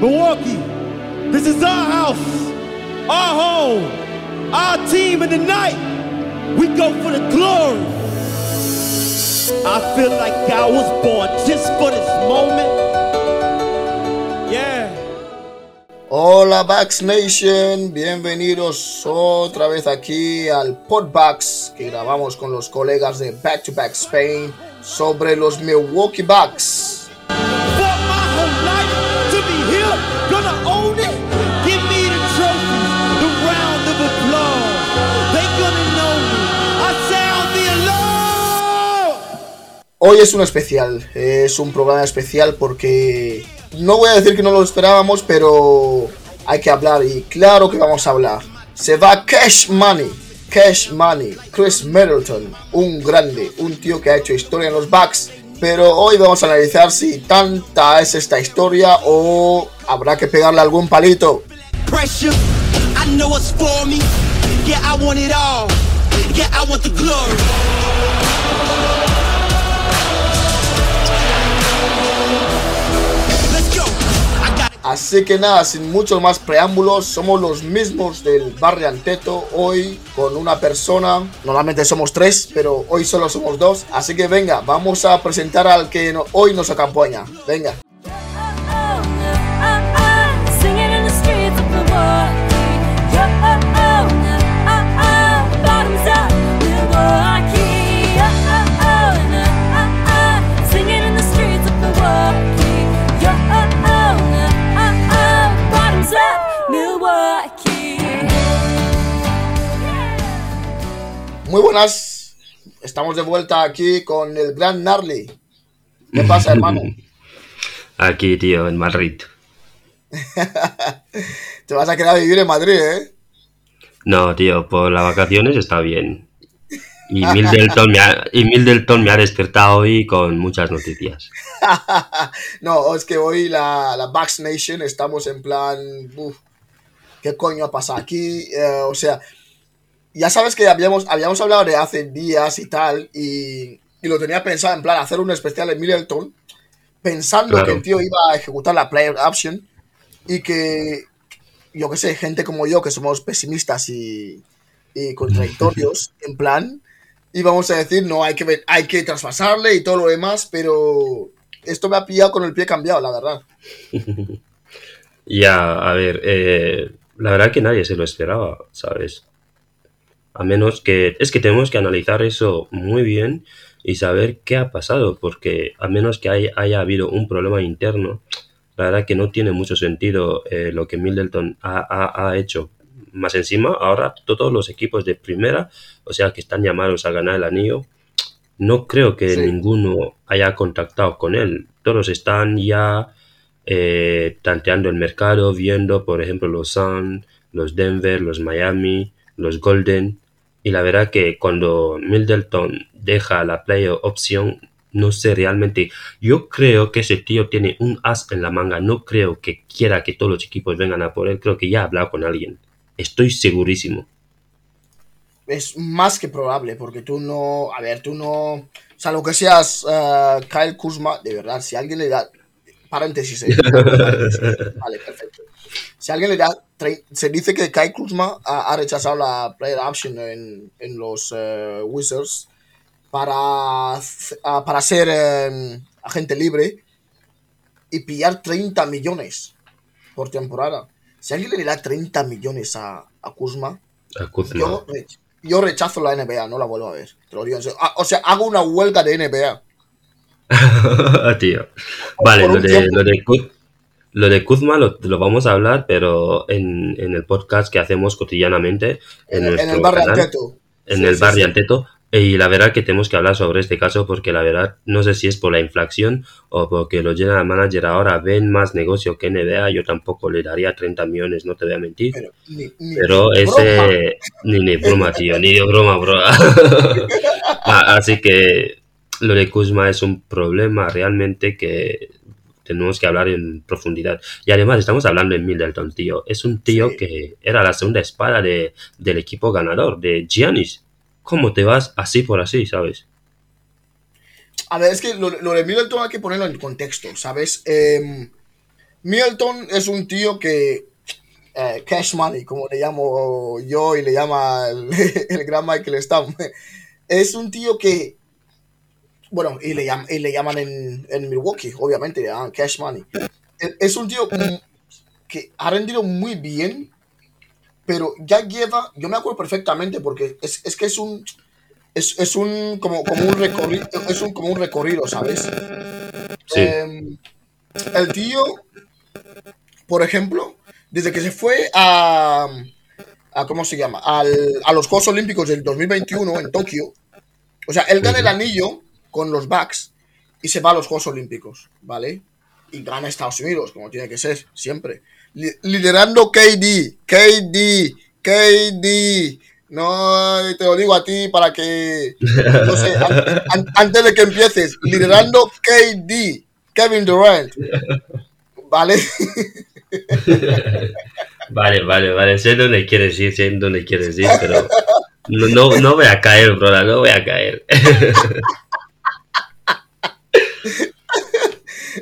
Milwaukee, this is our house, our home, our team, and tonight we go for the glory. I feel like I was born just for this moment. Yeah. Hola Bucks Nation, bienvenidos otra vez aquí al Podbacks que grabamos con los colegas de Back to Back Spain sobre los Milwaukee Bucks. Hoy es un especial, es un programa especial porque no voy a decir que no lo esperábamos, pero hay que hablar y claro que vamos a hablar. Se va Cash Money, Cash Money, Chris Middleton, un grande, un tío que ha hecho historia en los Bucks. Pero hoy vamos a analizar si tanta es esta historia o habrá que pegarle algún palito. pressure. I know it's for me. Yeah, I want it all. Yeah, I want the glory. Así que nada, sin muchos más preámbulos, somos los mismos del barrio Anteto, hoy con una persona, normalmente somos tres, pero hoy solo somos dos, así que venga, vamos a presentar al que hoy nos acompaña, venga. Muy buenas, estamos de vuelta aquí con el gran Narly. ¿Qué pasa, hermano? Aquí, tío, en Madrid. Te vas a quedar a vivir en Madrid, ¿eh? No, tío, por las vacaciones está bien. Y Middleton me ha, y Middleton me ha despertado hoy con muchas noticias. no, es que hoy la, la Bucks Nation estamos en plan. uf, ¿Qué coño ha pasado aquí? Eh, o sea, ya sabes que habíamos, habíamos hablado de hace días y tal, y, y lo tenía pensado en plan hacer un especial en Middleton, pensando Claro. que el tío iba a ejecutar la player option y que, yo qué sé, gente como yo, que somos pesimistas y, y contradictorios, en plan, íbamos a decir, no, hay que, ver- hay que traspasarle y todo lo demás, pero esto me ha pillado con el pie cambiado, la verdad. Ya, a ver, eh, la verdad que nadie se lo esperaba, ¿sabes? A menos que... Es que tenemos que analizar eso muy bien y saber qué ha pasado, porque a menos que hay- haya habido un problema interno, la verdad que no tiene mucho sentido eh, lo que Middleton ha, ha- ha hecho. Más encima, ahora todos los equipos de primera, o sea, que están llamados a ganar el anillo, no creo que Sí. ninguno haya contactado con él. Todos están ya eh, tanteando el mercado, viendo, por ejemplo, los Sun, los Denver, los Miami, los Golden. Y la verdad que cuando Middleton deja la player opción, no sé realmente. Yo creo que ese tío tiene un as en la manga. No creo que quiera que todos los equipos vengan a por él. Creo que ya ha hablado con alguien. Estoy segurísimo. Es más que probable, porque tú no, a ver, tú no, o sea, lo que seas eh, Kyle Kuzma, de verdad, si alguien le da, paréntesis, eh, paréntesis. vale, perfecto. Si alguien le da, se dice que Kyle Kuzma ha, ha rechazado la player option en, en los eh, Wizards para, ah, para ser eh, agente libre y pillar 30 millones por temporada. Si alguien le da 30 millones a, a Kuzma, A Kuzma. yo, yo rechazo la NBA, no la vuelvo a ver. Te lo digo. Ah, o sea, hago una huelga de NBA. Tío. Vale, lo de, lo de, lo de Kuzma lo, lo vamos a hablar, pero en, en el podcast que hacemos cotidianamente en, En, en el barrio Anteto. en Sí, el sí, barrio sí. Anteto. Y la verdad que tenemos que hablar sobre este caso porque la verdad no sé si es por la inflación o porque los general manager ahora ven más negocio que NBA. Yo tampoco le daría 30 millones, no te voy a mentir. Pero, ni, ni Pero broma. ese. Ni de broma, tío, ni de broma, bro. Ah, Así que lo de Kuzma es un problema realmente que tenemos que hablar en profundidad. Y además estamos hablando de Middleton, tío. Es un tío Sí. que era la segunda espada de, del equipo ganador, de Giannis. ¿Cómo te vas así por así, sabes? A ver, es que lo, lo de Middleton hay que ponerlo en contexto, ¿sabes? Eh, Milton es un tío que. eh, cash money, como le llamo yo y le llama el, el gran Michael Stam. Es un tío que. Bueno, y le, llam- y le llaman en, en Milwaukee, obviamente, le llaman cash money. Es un tío que ha rendido muy bien, pero ya lleva. Yo me acuerdo perfectamente porque es, es que es un. Es, es un como, como un recorrido, es un, como un recorrido, ¿sabes? Sí. Em, el tío, por ejemplo, desde que se fue a, a ¿cómo se llama? Al- a los Juegos Olímpicos del 2021 en Tokio, o sea, él gana el anillo con los Bucks y se va a los Juegos Olímpicos, ¿vale? Y gana Estados Unidos, como tiene que ser, siempre. Li- liderando KD, KD, KD. No te lo digo a ti para que, no antes de que empieces, liderando KD, Kevin Durant. ¿Vale? Vale, vale, vale. Sé dónde quieres ir, sé dónde quieres ir, pero no, no, no voy a caer, bro, no voy a caer.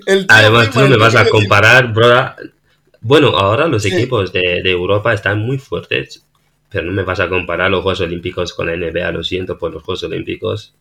El Además, tú no me vas a comparar, bro. Bueno, ahora los Sí. equipos de, de Europa están muy fuertes, pero no me vas a comparar los Juegos Olímpicos con la NBA. Lo siento por los Juegos Olímpicos.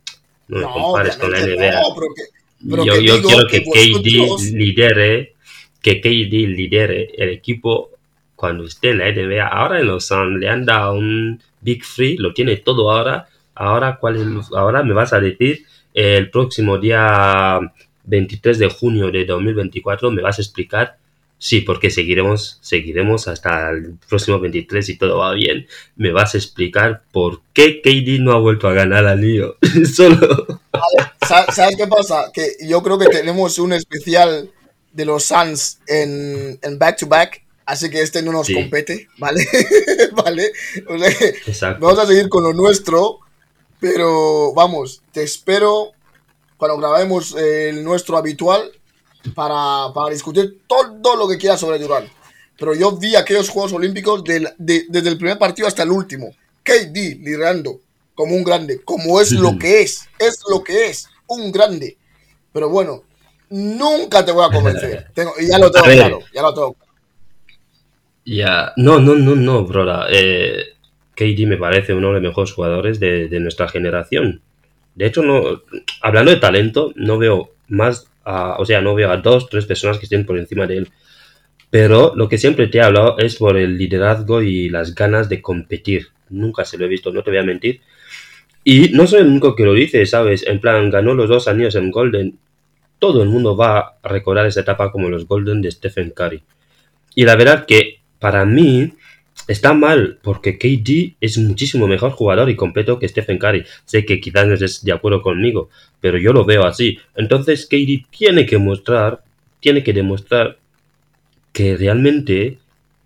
No me compares con la NBA. no, pero que- pero yo que quiero que, KD vosotros- lidere, que KD lidere el equipo cuando esté en la NBA. Ahora en los Suns le han dado un Big Free, lo tiene todo ahora. Ahora, ¿cuál es? ahora me vas a decir el próximo día 23 de junio de 2024 me vas a explicar. Sí, porque seguiremos, seguiremos hasta el próximo 23 si todo va bien. Me vas a explicar por qué KD no ha vuelto a ganar al lío. Solo. Sa- ¿Sabes qué pasa? Que yo creo que tenemos un especial de los Suns en, en back to back, así que este no nos Sí. compete, ¿vale? ¿Vale? O sea, vamos a seguir con lo nuestro, pero vamos, te espero cuando grabemos el nuestro habitual para, para discutir todo lo que quieras sobre Durant. Pero yo vi aquellos Juegos Olímpicos del- de- desde el primer partido hasta el último. KD liderando como un grande, como es lo que es, es lo que es, un grande. Pero bueno, nunca te voy a convencer. Tengo, y ya lo tengo claro, ya lo tengo. Ya, no, no, no, no, brother. Eh, KD me parece uno de los mejores jugadores de, de nuestra generación. De hecho, no, hablando de talento, no veo más, o sea, no veo a dos, tres personas que estén por encima de él. Pero lo que siempre te he hablado es por el liderazgo y las ganas de competir. Nunca se lo he visto, no te voy a mentir. Y no soy el único que lo dice, ¿sabes? En plan, ganó los dos años en Golden. Todo el mundo va a recordar esa etapa como los Golden de Stephen Curry. Y la verdad que para mí está mal porque KD es muchísimo mejor jugador y completo que Stephen Curry. Sé que quizás no estés de acuerdo conmigo, pero yo lo veo así. Entonces KD tiene que mostrar, tiene que demostrar que realmente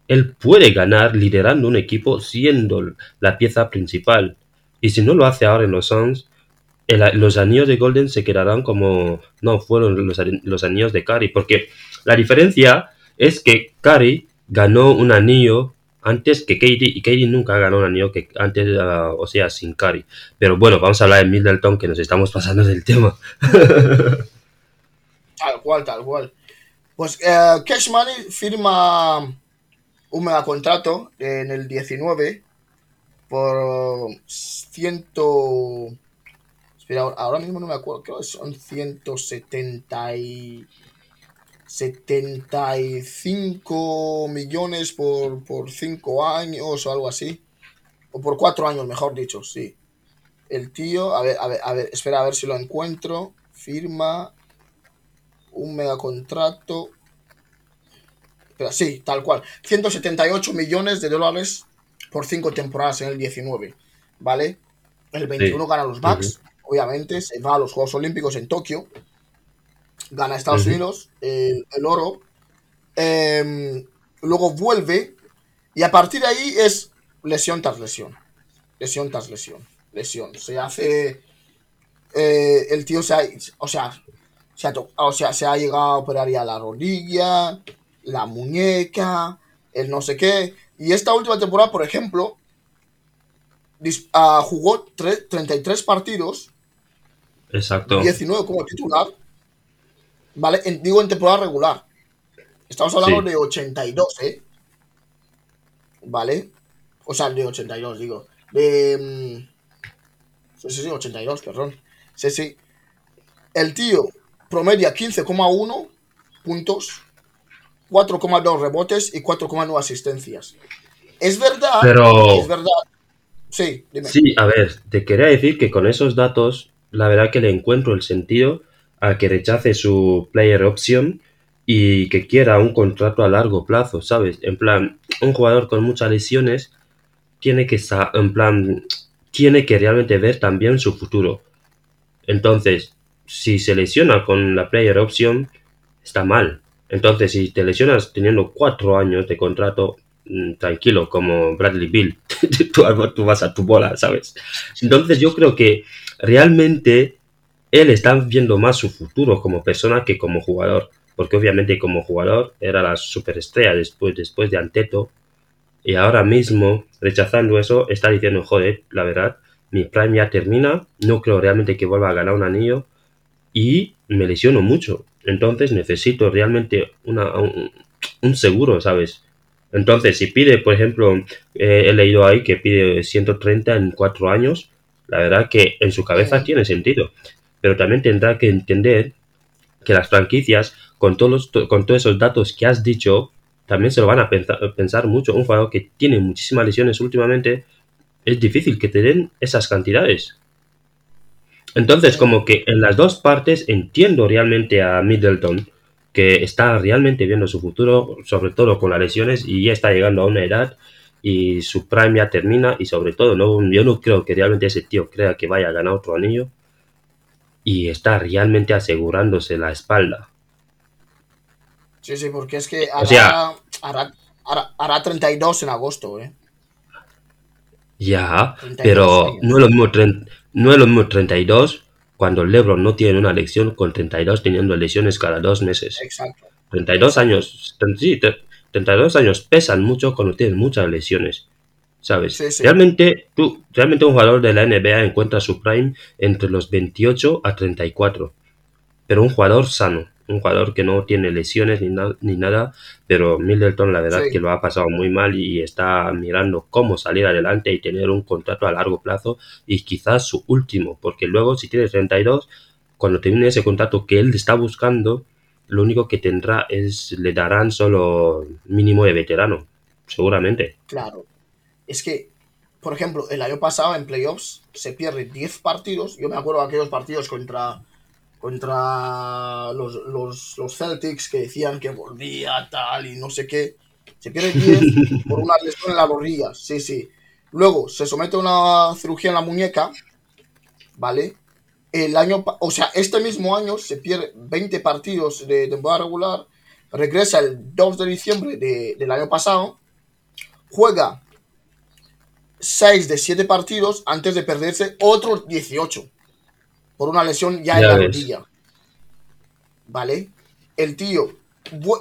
él puede ganar liderando un equipo siendo la pieza principal. Y si no lo hace ahora en los Suns, los anillos de Golden se quedarán como no fueron los, los anillos de Curry. Porque la diferencia es que Curry ganó un anillo antes que KD y KD nunca ganó un anillo que antes, ah, o sea, sin Curry. Pero bueno, vamos a hablar de Middleton que nos estamos pasando del tema. Tal cual, tal cual. Pues eh, Cash Money firma un megacontrato en el 19 por ciento... Espera, ahora mismo no me acuerdo, creo que son 170 y... 75 millones por, por 5 años o algo así. O por 4 años, mejor dicho, sí. El tío, a ver, a ver, a ver, espera a ver si lo encuentro. Firma un megacontrato. Pero sí, tal cual. 178 millones de dólares por 5 temporadas en el 19. ¿Vale? El 21 gana los Bucks, obviamente. Se va a los Juegos Olímpicos en Tokio. Gana Estados. Unidos el, oro. Em, luego vuelve. Y a partir de ahí es lesión tras lesión. Lesión tras lesión. Lesión. Se hace. eh, el tío se ha. O sea, se ha, o sea, se ha llegado a operar ya la rodilla, la muñeca, el no sé qué. Y esta última temporada, por ejemplo, ah, jugó tre- 33 partidos, Exacto. 19 como titular, ¿vale? En- digo en temporada regular. Estamos hablando Sí. de 82, ¿eh? ¿Vale? O sea, de 82, digo. De. mm, Sí, sí, sí, 82, perdón. Sí, sí. El tío promedia 15,1 puntos, 4,2 rebotes y 4,9 asistencias. Es verdad. Pero- Es verdad. Sí, dime. Sí, a ver, te quería decir que con esos datos, la verdad que le encuentro el sentido a que rechace su player option y que quiera un contrato a largo plazo, ¿sabes? En plan, un jugador con muchas lesiones tiene que, en plan, tiene que realmente ver también su futuro. Entonces, si se lesiona con la player option, está mal. Entonces, si te lesionas teniendo cuatro años de contrato, mm, tranquilo, como Bradley Bill, tú, tú vas a tu bola, ¿sabes? Entonces, yo creo que realmente él está viendo más su futuro como persona que como jugador. Porque obviamente como jugador era la superestrella después, después de Anteto. Y ahora mismo, rechazando eso, está diciendo, joder, la verdad, mi prime ya termina, no creo realmente que vuelva a ganar un anillo y me lesiono mucho. Entonces necesito realmente una, un, un seguro, ¿sabes? Entonces, si pide, por ejemplo, eh, he leído ahí que pide 130 en cuatro años, la verdad que en su cabeza Sí. tiene sentido. Pero también tendrá que entender que las franquicias, con todos, los- con todos esos datos que has dicho, también se lo van a pensar, mucho. Un jugador que tiene muchísimas lesiones últimamente, es difícil que te den esas cantidades. Entonces, como que en las dos partes entiendo realmente a Middleton, que está realmente viendo su futuro, sobre todo con las lesiones, y ya está llegando a una edad y su prime ya termina, y sobre todo, no, yo no creo que realmente ese tío crea que vaya a ganar otro anillo, y está realmente asegurándose la espalda. Sí, sí, porque es que hará, sea- hará, hará- hará 32 en agosto, ¿eh? Ya, 32 pero años. no es, lo mismo no es lo mismo 32 cuando LeBron no tiene una lesión con 32 teniendo lesiones cada dos meses. Exacto. 32 años, sí, tre- 32 años pesan mucho cuando tienes muchas lesiones, ¿sabes? Sí, sí. Realmente, tú, realmente un jugador de la NBA encuentra su prime entre los 28 a 34, pero un jugador sano, un jugador que no tiene lesiones ni, na- ni nada, pero Middleton la verdad Sí. que lo ha pasado muy mal y está mirando cómo salir adelante y tener un contrato a largo plazo y quizás su último, porque luego si tienes 32, cuando termine ese contrato que él está buscando, lo único que tendrá es, le darán solo mínimo de veterano, seguramente. Claro. Es que, por ejemplo, el año pasado en playoffs se pierde 10 partidos. Yo me acuerdo de aquellos partidos contra, contra los, los, los Celtics que decían que volvía tal y no sé qué. Se pierde 10 por una lesión en la rodilla. Sí, sí. Luego se somete a una cirugía en la muñeca. ¿Vale? El año, o sea, este mismo año se pierde 20 partidos de temporada regular. Regresa el 2 de diciembre de- del año pasado. Juega 6 de 7 partidos antes de perderse otros 18 por una lesión ya, en la rodilla. ¿Vale? El tío,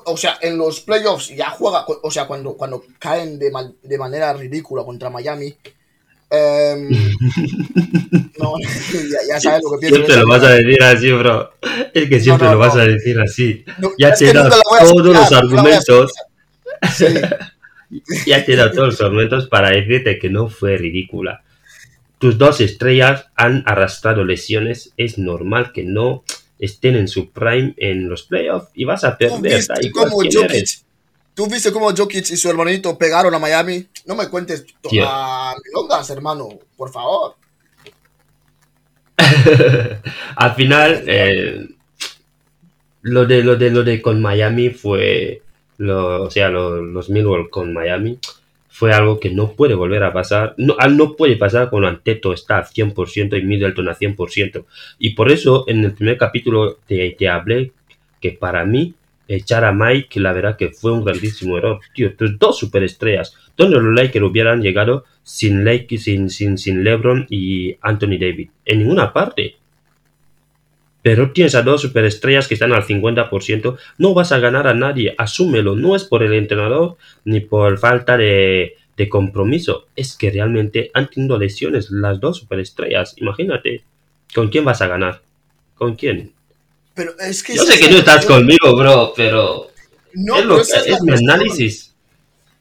o sea, en los playoffs ya juega, o sea, cuando, cuando caen de, mal- de manera ridícula contra Miami. em, no, ya, ya sabes lo que pienso. Siempre lo vas a decir así, bro. Es que siempre no, lo vas a decir así. Ya te a todos los argumentos. Sí. Ya te he dado todos los argumentos para decirte que no fue ridícula. Tus dos estrellas han arrastrado lesiones. Es normal que no estén en su prime en los playoffs y vas a ¿Tú perder. tú viste cómo Jokic y su hermanito pegaron a Miami? No me cuentes a milongas, hermano, por favor. Al final, eh, lo de lo de lo de con Miami fue lo, o sea, lo- los Millwall con Miami fue algo que no puede volver a pasar. No, ah, no puede pasar cuando Anteto está al 100% y Middleton al 100%. Y por eso en el primer capítulo te, te hablé que para mí echar a Mike, la verdad que fue un grandísimo error. Tío, tus dos superestrellas. ¿Dónde los Lakers hubieran llegado sin, Lake, sin, sin, sin LeBron y Anthony David? En ninguna parte. Pero tienes a dos superestrellas que están al 50%. No vas a ganar a nadie. Asúmelo. No es por el entrenador ni por falta de, de compromiso. Es que realmente han tenido lesiones las dos superestrellas. Imagínate. ¿Con quién vas a ganar? ¿Con quién? Pero es que Yo sé que no estás conmigo, bro, pero No, es, pero lo, esa es es, mi análisis.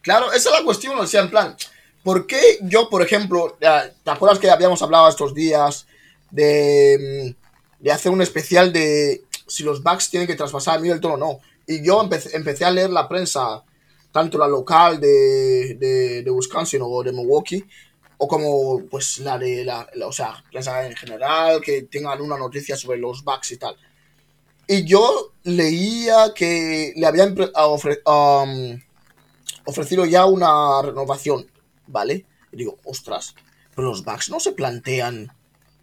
Claro, esa es la cuestión, o sea, en plan, ¿por qué yo, por ejemplo, ¿te acuerdas que habíamos hablado estos días de, mm, de hacer un especial de si los Bucks tienen que traspasar a Middleton o no? Y yo empecé, empecé a leer la prensa, tanto la local de, de, de Wisconsin o de Milwaukee, o como pues la de la, la- o sea, prensa en general, que tengan una noticia sobre los Bucks y tal. Y yo leía que le habían ofrecido ya una renovación, ¿vale? Y digo, ostras, pero los Bucks no se plantean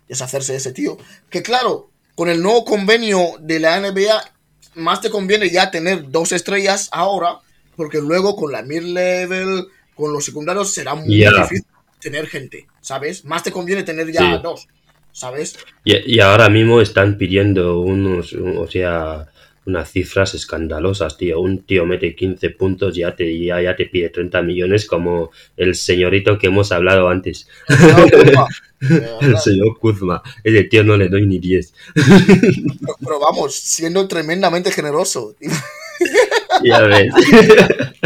deshacerse de ese tío. Que claro, con el nuevo convenio de la NBA, más te conviene ya tener dos estrellas ahora, porque luego con la mid-level, con los secundarios, será muy difícil tener gente, ¿sabes? Más te conviene tener ya Sí. dos, ¿sabes? Y, y ahora mismo están pidiendo unos, un- o sea, unas cifras escandalosas, tío. Un tío mete 15 puntos, ya te, ya, ya te pide 30 millones, como el señorito que hemos hablado antes, No, el señor Kuzma. Ese tío no le doy ni 10. Pero, pero vamos, siendo tremendamente generoso. Ya ves.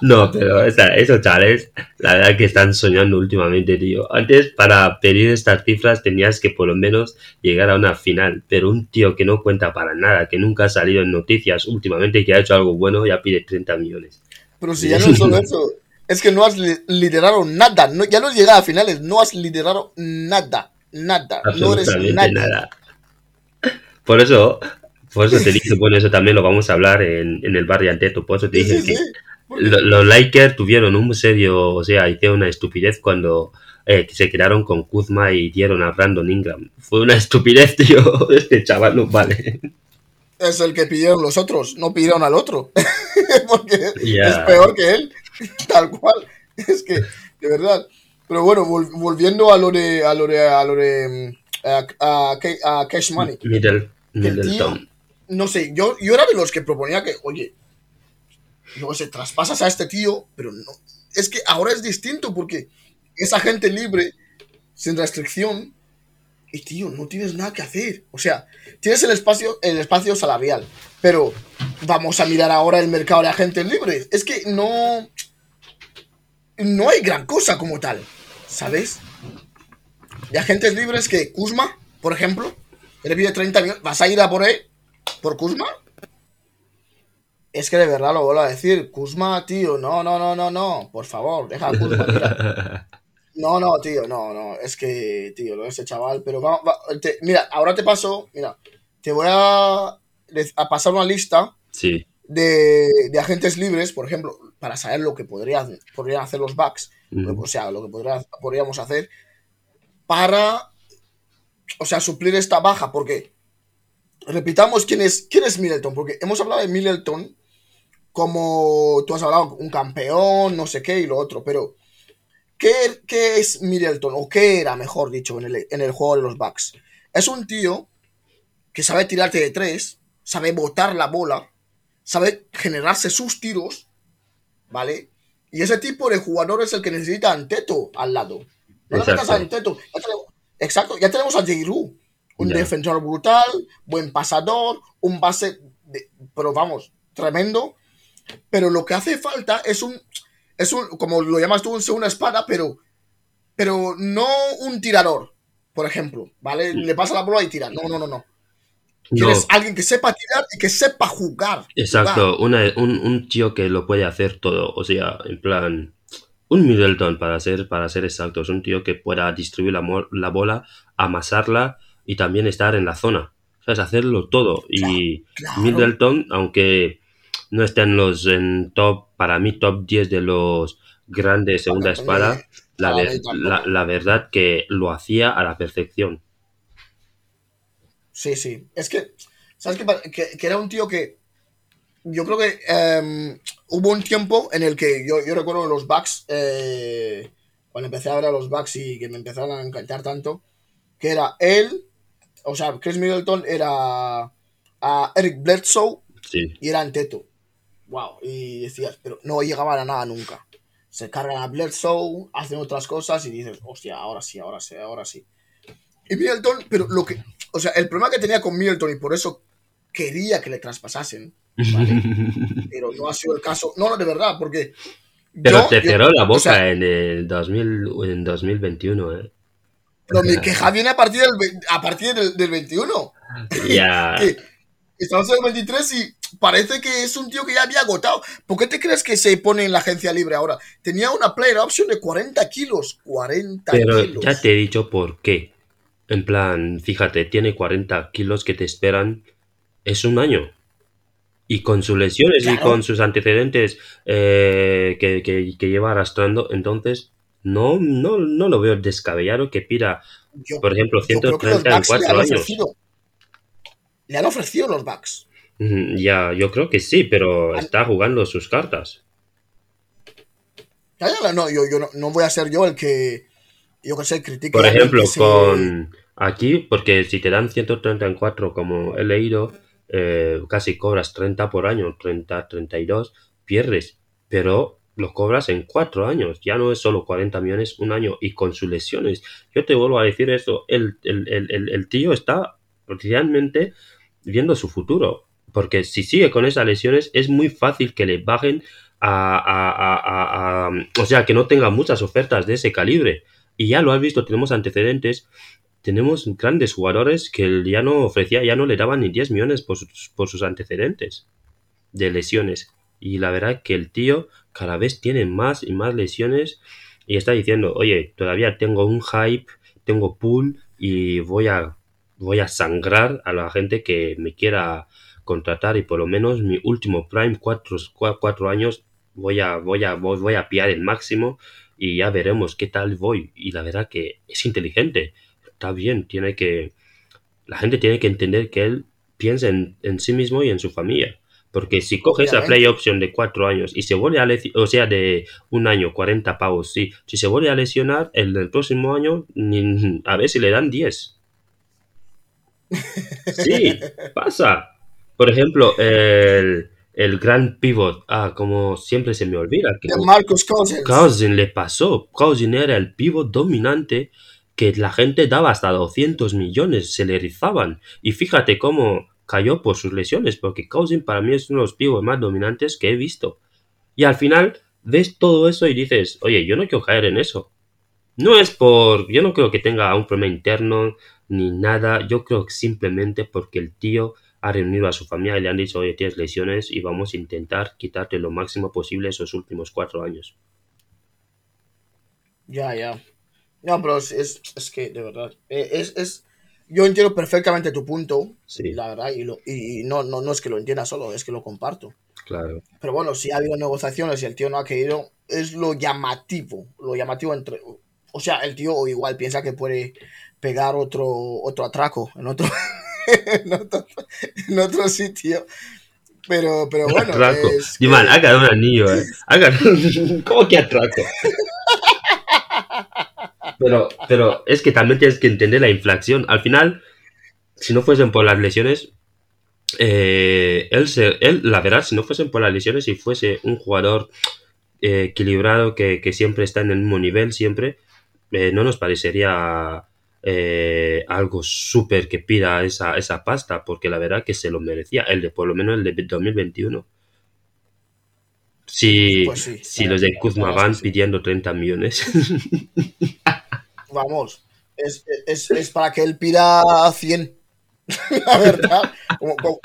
No, pero esa- esos chavales, la verdad que están soñando últimamente, tío. Antes, para pedir estas cifras, tenías que por lo menos llegar a una final. Pero un tío que no cuenta para nada, que nunca ha salido en noticias últimamente, que ha hecho algo bueno, ya pide 30 millones. Pero si ya no es solo eso, es que no has li- liderado nada. No, ya no has llegado a finales, no has liderado nada. Nada. No eres nadie. nada. Por eso, por eso te dije, bueno, eso también lo vamos a hablar en, en el barrio Anteto. Por eso te Sí, dije sí, que sí. lo- los Lakers tuvieron un serio, o sea, hicieron una estupidez cuando eh, que se quedaron con Kuzma y dieron a Brandon Ingram. Fue una estupidez, tío. Este chaval no vale. Es el que pidieron los otros, no pidieron al otro. Porque Ya. es peor que él. Tal cual. Es que, de verdad. Pero bueno, vol- volviendo a lo de. A lo de. A lo de. A, a Ca- a Cash Money. Middle, Middleton. tío, no sé, yo, yo era de los que proponía que, oye, no sé, traspasas a este tío, pero no. Es que ahora es distinto porque es agente libre, sin restricción, y tío, no tienes nada que hacer. O sea, tienes el espacio, el espacio salarial, pero vamos a mirar ahora el mercado de agentes libres. Es que no. No hay gran cosa como tal, ¿sabes? De agentes libres que Kuzma, por ejemplo, le pide 30 millones. ¿Vas a ir a por él? ¿Por Kuzma? Es que de verdad lo vuelvo a decir. Kuzma, tío, no, no, no, no, no. Por favor, deja a Kuzma. Mira. No, no, tío, no, no. Es que, tío, lo de ese chaval. Pero va, va- te- mira, ahora te paso. Mira, te voy a, a pasar una lista Sí, de, de agentes libres, por ejemplo, para saber lo que podrían, podrían hacer los backs, o sea, lo que podría- podríamos hacer para, o sea, suplir esta baja, porque repitamos quién es, quién es Middleton, porque hemos hablado de Middleton como tú has hablado, un campeón, no sé qué y lo otro, pero ¿qué, qué es Middleton? O qué era, mejor dicho, en el, en el juego de los backs? Es un tío que sabe tirarte de tres, sabe botar la bola, sabe generarse sus tiros, ¿vale? Y ese tipo de jugador es el que necesita Anteto al lado. No Exacto. a Anteto. Ya tenemos- exacto, ya tenemos a Jeiru, un defensor brutal, buen pasador, un base, de- pero vamos, tremendo. Pero lo que hace falta es un, es un, como lo llamas tú, un segunda espada, pero, pero no un tirador, por ejemplo, ¿vale? Le pasa la bola y tira. No, no, no, no. Quieres alguien que sepa tirar y que sepa jugar. exacto. jugar. Una- un, un tío que lo puede hacer todo. O sea, en plan, un Middleton para ser, para ser exactos. Un tío que pueda distribuir la, la bola, amasarla y también estar en la zona. ¿Sabes? Hacerlo todo. Y claro. Middleton, aunque no está en los en top, para mí top 10 de los grandes segunda espada, ver- la verdad que lo hacía a la perfección. Sí, sí. Es que, ¿sabes qué? Que, que era un tío que. Yo creo que em, hubo un tiempo en el que yo, yo recuerdo los Bucks, eh, cuando empecé a ver a los Bucks y que me empezaron a encantar tanto, que era él, o sea, Chris Middleton era a Eric Bledsoe Sí. y era Anteto. Wow. Y decías, pero no llegaban a nada nunca. Se cargan a Bledsoe, hacen otras cosas y dices, hostia, ahora sí, ahora sí, ahora sí. Y Middleton, pero lo que. O sea, el problema que tenía con Middleton y por eso quería que le traspasasen, ¿vale? pero no ha sido el caso. No, no, de verdad, porque. Pero yo- te yo- cerró la boca o sea, en el 2000, en 2021, ¿eh? pero mi queja viene a partir del, a partir del, del 21. Ya. estamos en el 23 y parece que es un tío que ya había agotado. ¿Por qué te crees que se pone en la agencia libre ahora? Tenía una player option de 40 kilos. 40 Pero kilos. ya te he dicho por qué. En plan, fíjate, tiene 40 kilos que te esperan. Es un año. Y con sus lesiones y con sus antecedentes eh, que, que- que lleva arrastrando, entonces no, no, no lo veo descabellado que pida, Yo- por ejemplo, yo creo que los 130 en Bucks le 4 han años. ofrecido. Le han ofrecido los Bucks. Mm, Ya, yo creo que sí, pero está jugando sus cartas. No, yo, yo no, no voy a ser yo el que. Yo que sé, critique. Por ejemplo, se- con aquí, porque si te dan 134, como he leído, eh, casi cobras 30 por año, 30, 32, pierdes, pero lo cobras en 4 años, ya no es solo 40 millones un año y con sus lesiones. Yo te vuelvo a decir eso, el, el, el, el- tío está realmente viendo su futuro, porque si sigue con esas lesiones es muy fácil que le bajen a- a- a- a- o sea, que no tenga muchas ofertas de ese calibre. Y ya lo has visto, tenemos antecedentes, tenemos grandes jugadores que ya no ofrecía, ya no le daban ni 10 millones por sus, por sus antecedentes de lesiones. Y la verdad que el tío cada vez tiene más y más lesiones y está diciendo, oye, todavía tengo un hype, tengo pool y voy a, voy a sangrar a la gente que me quiera contratar y por lo menos mi último prime, cuatro, cua- cuatro años, voy a, voy a, voy a pillar el máximo y ya veremos qué tal voy. Y la verdad que es inteligente, está bien, tiene que, la gente tiene que entender que él piensa en, en sí mismo y en su familia. Porque si coge esa Obviamente. play option de cuatro años y se vuelve a lesionar, o sea, de un año, 40 pavos, sí. Si se vuelve a lesionar, el del próximo año, a ver si le dan 10. Sí, pasa. Por ejemplo, el, el gran pivot, ah, como siempre se me olvida. que- De Marcus Cousins. Cousins le pasó. Cousins era el pivot dominante que la gente daba hasta 200 millones, se le rizaban. Y fíjate cómo cayó por sus lesiones, porque Cousins para mí es uno de los pivots más dominantes que he visto. Y al final ves todo eso y dices, oye, yo no quiero caer en eso. No es por, yo no creo que tenga un problema interno ni nada, yo creo que simplemente porque el tío ha reunido a su familia y le han dicho, oye, tienes lesiones y vamos a intentar quitarte lo máximo posible esos últimos cuatro años. Ya, ya. No, pero es, es, es que, de verdad, eh, es, es, yo entiendo perfectamente tu punto, Sí. la verdad, y, lo, y no, no, no es que lo entienda solo, es que lo comparto. Claro. Pero bueno, si ha habido negociaciones y el tío no ha querido, es lo llamativo, lo llamativo entre... O sea, el tío igual piensa que puede pegar otro, otro atraco en otro, en otro, en otro sitio. Pero, pero bueno, atraco. es que- Diman, haga un anillo, eh. Haga... ¿Cómo que atraco? Pero, pero es que también tienes que entender la inflación. Al final, si no fuesen por las lesiones, eh, él, se- él, la verdad, si no fuesen por las lesiones y fuese un jugador eh, equilibrado que, que siempre está en el mismo nivel, siempre, eh, no nos parecería algo súper que pida esa, esa pasta, porque la verdad que se lo merecía, el de por lo menos el de 2021. Si, Pues sí, si los de Kuzma van pidiendo 30 millones. Vamos, es, es, es para que él pida 100. La verdad, como, como,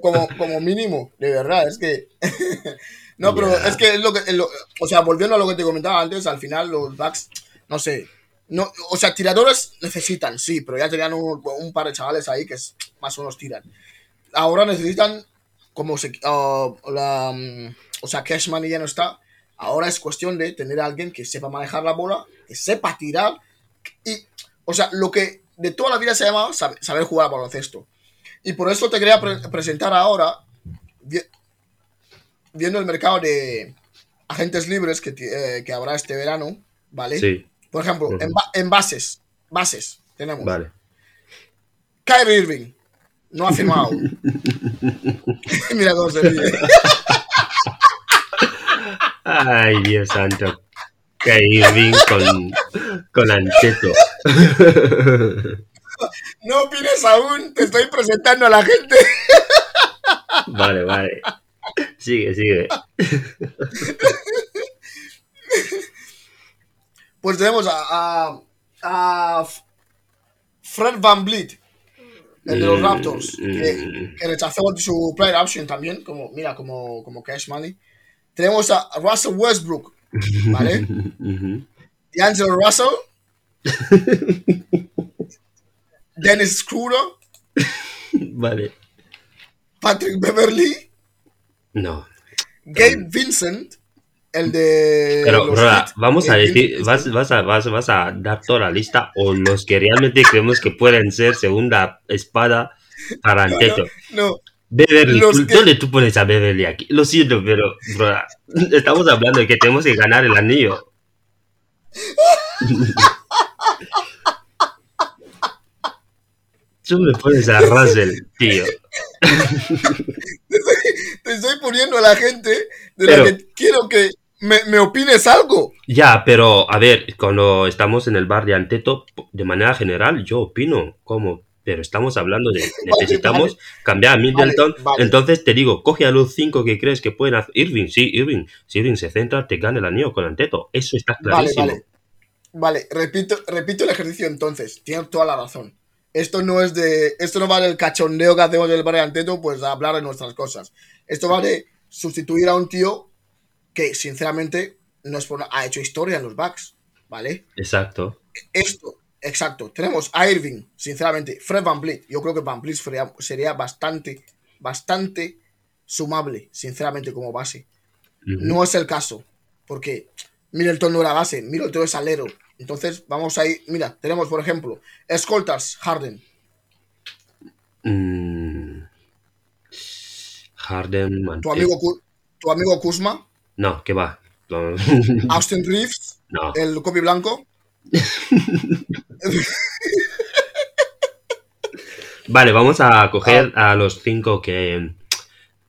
como, como- mínimo, de verdad, es que. No, pero Ya. es que es lo que. es lo- o sea, volviendo a lo que te comentaba antes, al final los backs, no sé. No, o sea, tiradores necesitan, sí, pero ya tenían un, un par de chavales ahí que es- más o menos tiran. Ahora necesitan, como se. ah, la, mm, o sea, Cashman ya no está. Ahora es cuestión de tener a alguien que sepa manejar la bola, que sepa tirar y, o sea, lo que de toda la vida se llama sab- saber jugar al baloncesto. Y por eso te quería pre- presentar ahora, vi- viendo el mercado de agentes libres que, eh, que habrá este verano, ¿vale? sí, Por ejemplo, Ujú. en, ba- en bases, bases, tenemos vale. Kyrie Irving, no ha firmado. Mira cómo se ríe. Ay, Dios santo. Que Irving con, con Anteto. No opines aún, te estoy presentando a la gente. Vale, vale. Sigue, sigue. Pues tenemos a, a, Fred Van Vliet, el de los Mm, Raptors, que, mm. que rechazó su player option también, como, mira, como, como cash money. Tenemos a Russell Westbrook, ¿vale? D'Angelo Russell, Dennis Scruder, Vale. Patrick Beverly, No. Gabe Vincent, el de. Pero, Rola, Heat, vamos a decir, vas, vas, a, vas, vas a dar toda la lista o los que realmente creemos que pueden ser segunda espada para Anteto. No, Beverly, Los ¿tú- que- ¿dónde tú pones a Beverly aquí? Lo siento, pero, Rola, estamos hablando de que tenemos que ganar el anillo. Tú me pones a Russell, tío. te estoy poniendo a la gente de Pero- la que quiero que me, me opines algo. Ya, pero a ver, cuando estamos en el bar de Anteto, de manera general, yo opino como, pero estamos hablando de necesitamos cambiar a Middleton. vale. Entonces te digo, coge a los cinco que crees que pueden hacer. Irving, sí, Irving. Si Irving se centra, te gana el anillo con Anteto. Eso está Vale, clarísimo. vale. Vale, repito, repito el ejercicio entonces. Tienes toda la razón. Esto no es de. Esto no va del cachondeo que hacemos del bar de Anteto, pues a hablar de nuestras cosas. Esto va de sustituir a un tío que, sinceramente, no es por- ha hecho historia en los backs. ¿Vale? Exacto. Esto, exacto. Tenemos a Irving, sinceramente, Fred Van Vliet. Yo creo que Van Vliet sería, sería bastante, bastante sumable, sinceramente, como base. No es el caso, porque Middleton no era base, Middleton es alero. Entonces, vamos a ir. Mira, tenemos, por ejemplo, escoltas, Harden, Mm. Harden, tu Anteto. amigo, tu amigo Kuzma, No, que va. Austin Reeves, no. el copy blanco. Vale, vamos a coger a los cinco que,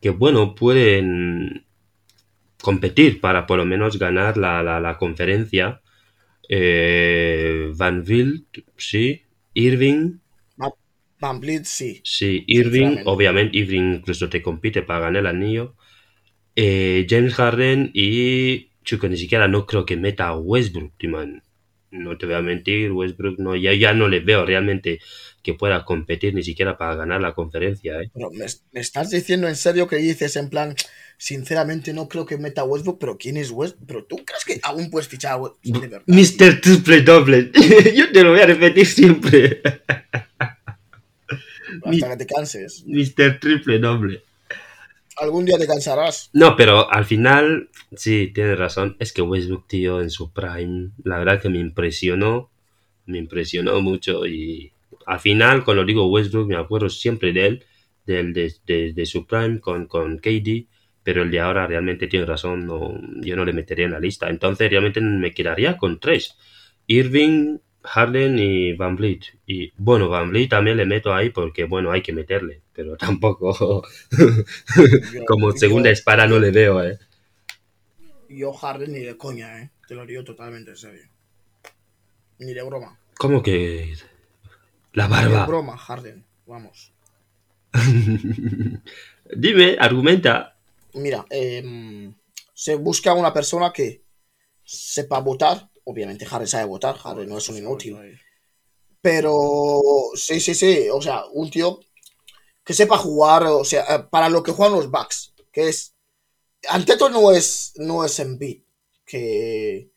que bueno, pueden competir para por lo menos ganar la, la, la conferencia. Eh, Van Vliet, sí. Irving, Van Vliet, sí. sí. Irving, obviamente, Irving incluso te compite para ganar el anillo. Eh, James Harden y Chico, ni siquiera no creo que meta a Westbrook, tío, man. No te voy a mentir, Westbrook no, ya, ya no le veo realmente que pueda competir ni siquiera para ganar la conferencia, ¿eh? Pero me, me estás diciendo en serio que dices en plan, sinceramente no creo que meta Westbrook, pero ¿quién es Westbrook? ¿Pero tú crees que aún puedes fichar a Westbrook? Mr. Triple Doble. Yo te lo voy a repetir siempre. Hasta que te canses. Mr. Triple Doble. Algún día te cansarás. No, pero al final, sí, tienes razón. Es que Westbrook, tío, en su prime, la verdad que me impresionó. Me impresionó mucho. Y al final, cuando digo Westbrook, me acuerdo siempre de él, del, de, de- de su prime con, con KD. Pero el de ahora realmente tiene razón. No, yo no le metería en la lista. Entonces, realmente me quedaría con tres: Irving, Harden y Van Vliet. Y bueno, Van Vliet también le meto ahí porque, bueno, hay que meterle. Pero tampoco. Como segunda espada no le veo, eh. Yo Harden ni de coña, eh. Te lo digo totalmente en serio. Ni de broma. ¿Cómo que la Ni de barba? broma, Harden. Vamos. Dime, argumenta. Mira, em, se busca una persona que sepa votar. Obviamente Harden sabe votar. Harden no es un inútil. Pero sí, sí, sí. O sea, un tío que sepa jugar, o sea, eh, para lo que juegan los Bucks, que es Anteto no es no es Embiid, que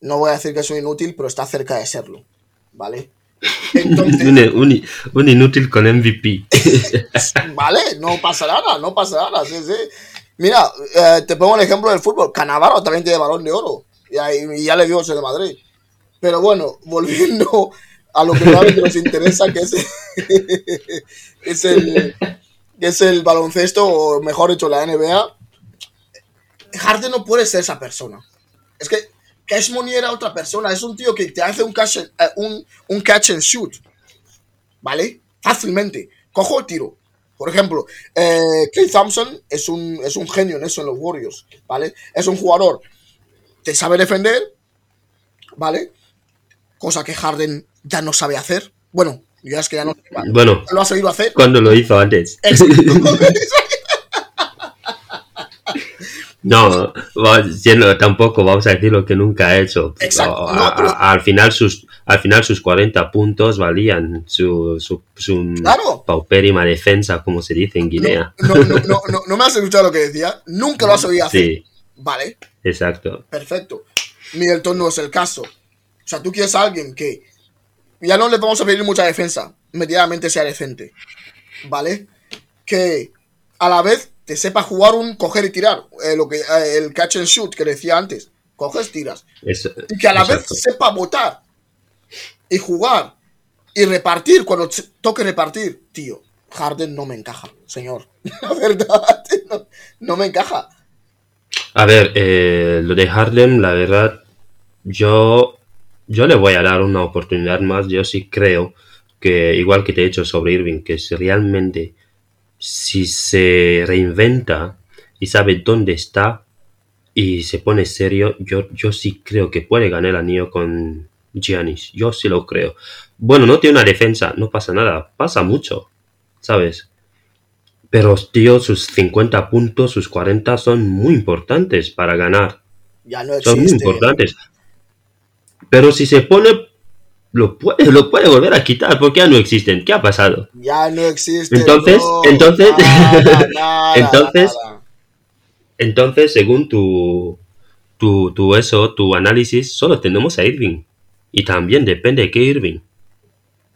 no voy a decir que es un inútil, pero está cerca de serlo, ¿vale? Entonces, Un, un- un inútil con MVP. vale, no pasa nada, no pasa nada, sí, sí. Mira, eh, te pongo el ejemplo del fútbol, Canavaro también tiene balón de oro, y, ahí- y ya le dio ese de Madrid. Pero bueno, volviendo a lo que realmente nos interesa, que es, es el que es el baloncesto, o mejor dicho, la NBA, Harden no puede ser esa persona. Es que Cash Money era otra persona, es un tío que te hace un catch, and- eh, un, un catch and shoot, ¿vale? Fácilmente. Cojo el tiro. Por ejemplo, eh, Clay Thompson es un, es un genio en eso en los Warriors, ¿vale? Es un jugador que sabe defender, ¿vale? Cosa que Harden ya no sabe hacer. Bueno, ya es que ya no Bueno, lo ha sabido hacer. cuando lo hizo antes. No, tampoco vamos a decir lo que nunca ha hecho. Exacto, A- no, a- pero- al, final sus, al final sus 40 puntos valían su, su, su Claro. paupérrima defensa, como se dice en Guinea. No, no, no, no, no me has escuchado lo que decía. Nunca lo has oído hacer. Sí, Vale, exacto. perfecto. Middleton no es el caso. O sea, tú quieres a alguien que ya no le vamos a pedir mucha defensa, medianamente sea decente. ¿Vale? Que a la vez te sepa jugar un coger y tirar. eh, lo que, eh, el catch and shoot que decía antes. Coges, tiras. Y que a la exacto. vez sepa votar y jugar y repartir cuando toque repartir. Tío, Harden no me encaja, señor. La verdad, no, no me encaja. A ver, eh, lo de Harlem, la verdad, yo, yo le voy a dar una oportunidad más. Yo sí creo que, igual que te he dicho sobre Irving, que si realmente, si se reinventa y sabe dónde está y se pone serio, yo, yo sí creo que puede ganar el anillo con Giannis. Yo sí lo creo. Bueno, no tiene una defensa, no pasa nada, pasa mucho, ¿sabes? Pero, tío, sus 50 puntos, sus 40 son muy importantes para ganar. Ya no Son muy importantes. Pero si se pone, lo puede, lo puede volver a quitar porque ya no existen. ¿Qué ha pasado? Ya no existe. Entonces, entonces- Nada, nada, entonces- nada. Entonces, según tu, tu, tu eso, tu análisis, solo tenemos a Irving. Y también depende de qué Irving.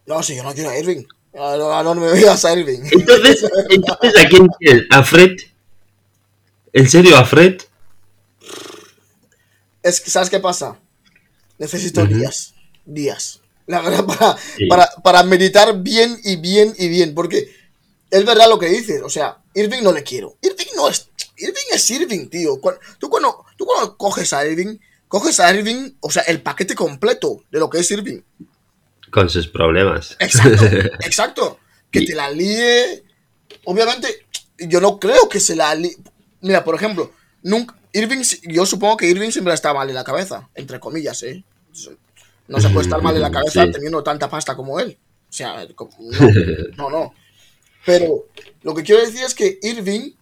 No, si yo no quiero a Irving. No, no, no me veas a Irving. Entonces, entonces ¿a quién quieres? ¿A Fred? ¿En serio a Fred? Es que, ¿sabes qué pasa? Necesito Ujú. días. Días. La verdad, para, Sí. para, para meditar bien y bien y bien. Porque es verdad lo que dices. O sea, Irving no le quiero. Irving no es. Irving es Irving, tío. Tú cuando, tú cuando coges a Irving, coges a Irving, o sea, el paquete completo de lo que es Irving. Con sus problemas. Exacto, exacto. Que te la líe. Obviamente, yo no creo que se la líe. Mira, por ejemplo, nunca. Irving, yo supongo que Irving siempre está mal en la cabeza, entre comillas, ¿eh? No se puede estar mal en la cabeza Sí. teniendo tanta pasta como él. O sea, no, no. Pero lo que quiero decir es que Irving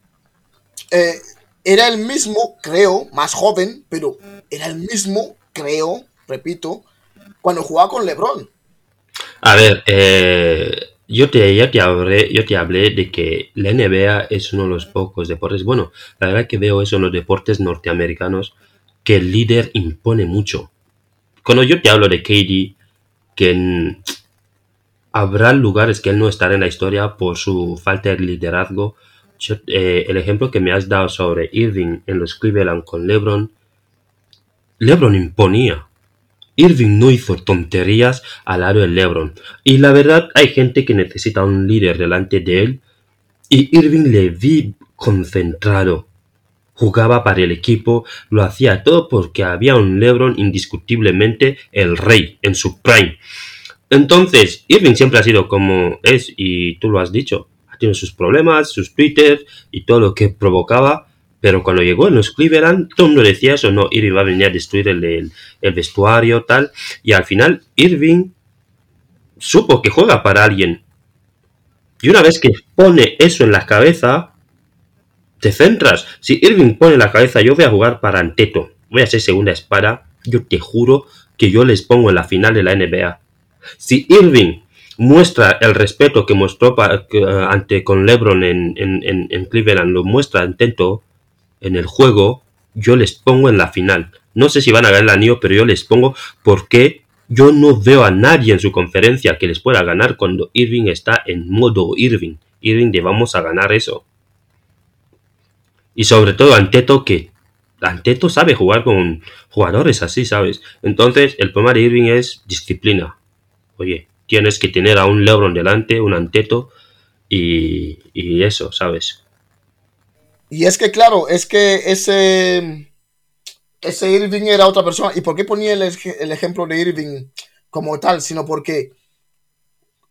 eh, era el mismo, creo, más joven, pero era el mismo, creo, repito, cuando jugaba con LeBron. A ver, eh, yo, te, ya te hablé, yo te hablé de que la NBA es uno de los pocos deportes, bueno, la verdad que veo eso en los deportes norteamericanos, que el líder impone mucho. Cuando yo te hablo de KD, que en- habrá lugares que él no estará en la historia por su falta de liderazgo. Yo, eh, el ejemplo que me has dado sobre Irving en los Cleveland con LeBron, LeBron imponía. Irving no hizo tonterías al lado de LeBron. Y la verdad, hay gente que necesita un líder delante de él. Y Irving le vi concentrado. Jugaba para el equipo, lo hacía todo porque había un LeBron indiscutiblemente el rey en su prime. Entonces, Irving siempre ha sido como es, y tú lo has dicho. Ha tenido sus problemas, sus Twitter y todo lo que provocaba. Pero cuando llegó en los Cleveland, todo el mundo decía eso, no, Irving va a venir a destruir el, el- vestuario, tal. Y al final, Irving supo que juega para alguien. Y una vez que pone eso en la cabeza, te centras. Si Irving pone en la cabeza, yo voy a jugar para Anteto, voy a ser segunda espada, yo te juro que yo les pongo en la final de la NBA. Si Irving muestra el respeto que mostró eh, ante con LeBron en, en- en- en Cleveland, lo muestra Anteto en el juego, yo les pongo en la final. No sé si van a ganar el anillo, pero yo les pongo porque yo no veo a nadie en su conferencia que les pueda ganar cuando Irving está en modo Irving. Irving de vamos a ganar eso. Y sobre todo Anteto que Anteto sabe jugar con jugadores así, ¿sabes? Entonces el problema de Irving es disciplina. Oye, tienes que tener a un LeBron delante, un Anteto y, y eso, ¿sabes? Y es que, claro, es que ese. Ese Irving era otra persona. ¿Y por qué ponía el, el ejemplo de Irving como tal? Sino porque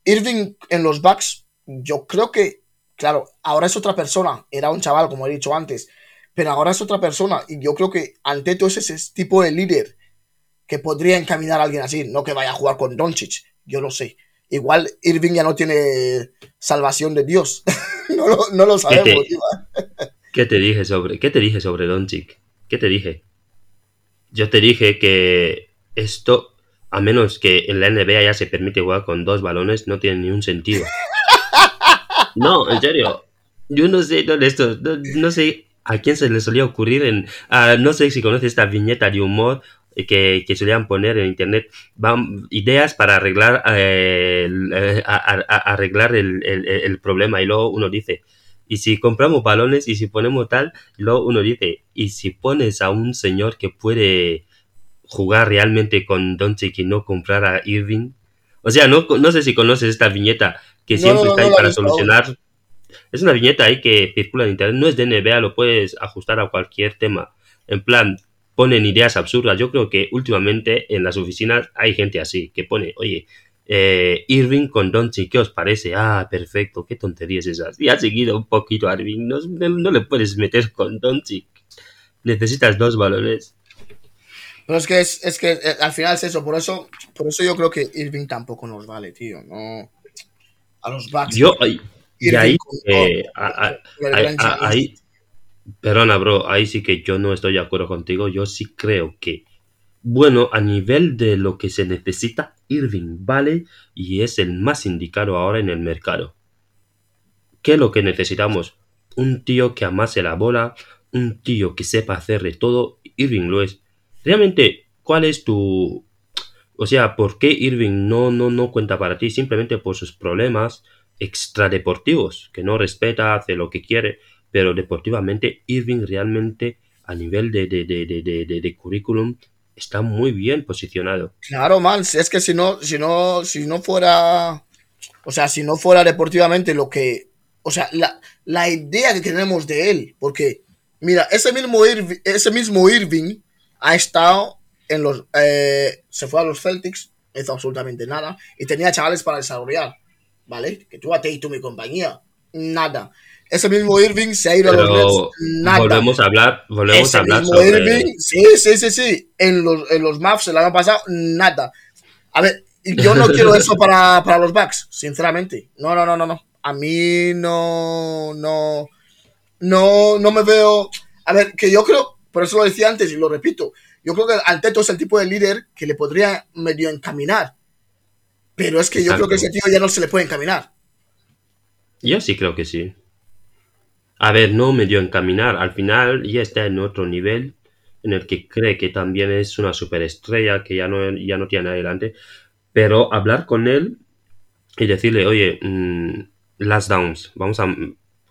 Irving en los Bucks, yo creo que, claro, ahora es otra persona. Era un chaval, como he dicho antes. Pero ahora es otra persona. Y yo creo que Anteto es ese tipo de líder que podría encaminar a alguien así. No que vaya a jugar con Doncic. Yo lo sé. Igual Irving ya no tiene salvación de Dios. no, lo, no lo sabemos. ¿Qué te dije sobre, qué te dije sobre Doncic? ¿Qué te dije? Yo te dije que esto, a menos que en la NBA ya se permite jugar con dos balones, no tiene ni un sentido. No, en serio. Yo no sé dónde esto, no, no sé a quién se le solía ocurrir en, ah, no sé si conoces esta viñeta de humor que, que solían poner en internet, van, ideas para arreglar, eh, el, eh, a- a- a- arreglar el, el- el problema y luego uno dice, y si compramos balones y si ponemos tal, luego uno dice, y si pones a un señor que puede jugar realmente con Doncic y no comprar a Irving, o sea, no, no sé si conoces esta viñeta que No, siempre no, está ahí para aún. solucionar. Es una viñeta ahí que circula en internet, no es de NBA, lo puedes ajustar a cualquier tema. En plan, ponen ideas absurdas. Yo creo que últimamente en las oficinas hay gente así, que pone, oye, eh, Irving con Doncic, ¿qué os parece? Ah, perfecto, qué tonterías esas. Y ha seguido un poquito a Irving, no, no- le puedes meter con Doncic. Necesitas dos balones. Pero es que es, es que eh, al final es eso, por eso, por eso yo creo que Irving tampoco nos vale, tío. No. A los Bucks. Yo, y Irving ahí, con- eh, a- con a- ahí- perdona, bro, ahí sí que yo no estoy de acuerdo contigo. Yo sí creo que, bueno, a nivel de lo que se necesita, Irving vale y es el más indicado ahora en el mercado. ¿Qué es lo que necesitamos? Un tío que amase la bola, un tío que sepa hacer de todo. Irving lo es. Realmente, ¿cuál es tu... O sea, ¿por qué Irving no, no, no cuenta para ti? Simplemente por sus problemas extradeportivos, que no respeta, hace lo que quiere, pero deportivamente Irving realmente a nivel de, de, de, de, currículum está muy bien posicionado. Claro, man, es que si no, si no, si no fuera, o sea, si no fuera deportivamente lo que, o sea, la, la idea que tenemos de él, porque, mira, ese mismo Irving, ese mismo Irving ha estado en los, eh, se fue a los Celtics, hizo absolutamente nada, y tenía chavales para desarrollar, ¿vale? Que tú a Tatum y compañía, nada. Ese mismo Irving se ha ido a los Pero Nets, volvemos a hablar, volvemos Ese a hablar mismo sobre... Irving, sí, sí, sí, sí. En los, en los Mavs el año pasado, nada. A ver, yo no quiero eso para, para los Bucks, sinceramente. No, no, no, no, no. A mí no, no, no, no me veo. A ver, que yo creo, por eso lo decía antes y lo repito. Yo creo que Anteto es el tipo de líder que le podría medio encaminar. Pero es que yo Exacto. creo que ese tío ya no se le puede encaminar. Yo sí creo que sí. A ver, no me dio encaminar. Al final ya está en otro nivel en el que cree que también es una superestrella, que ya no, ya no tiene adelante. Pero hablar con él y decirle, oye, mm, last downs, vamos a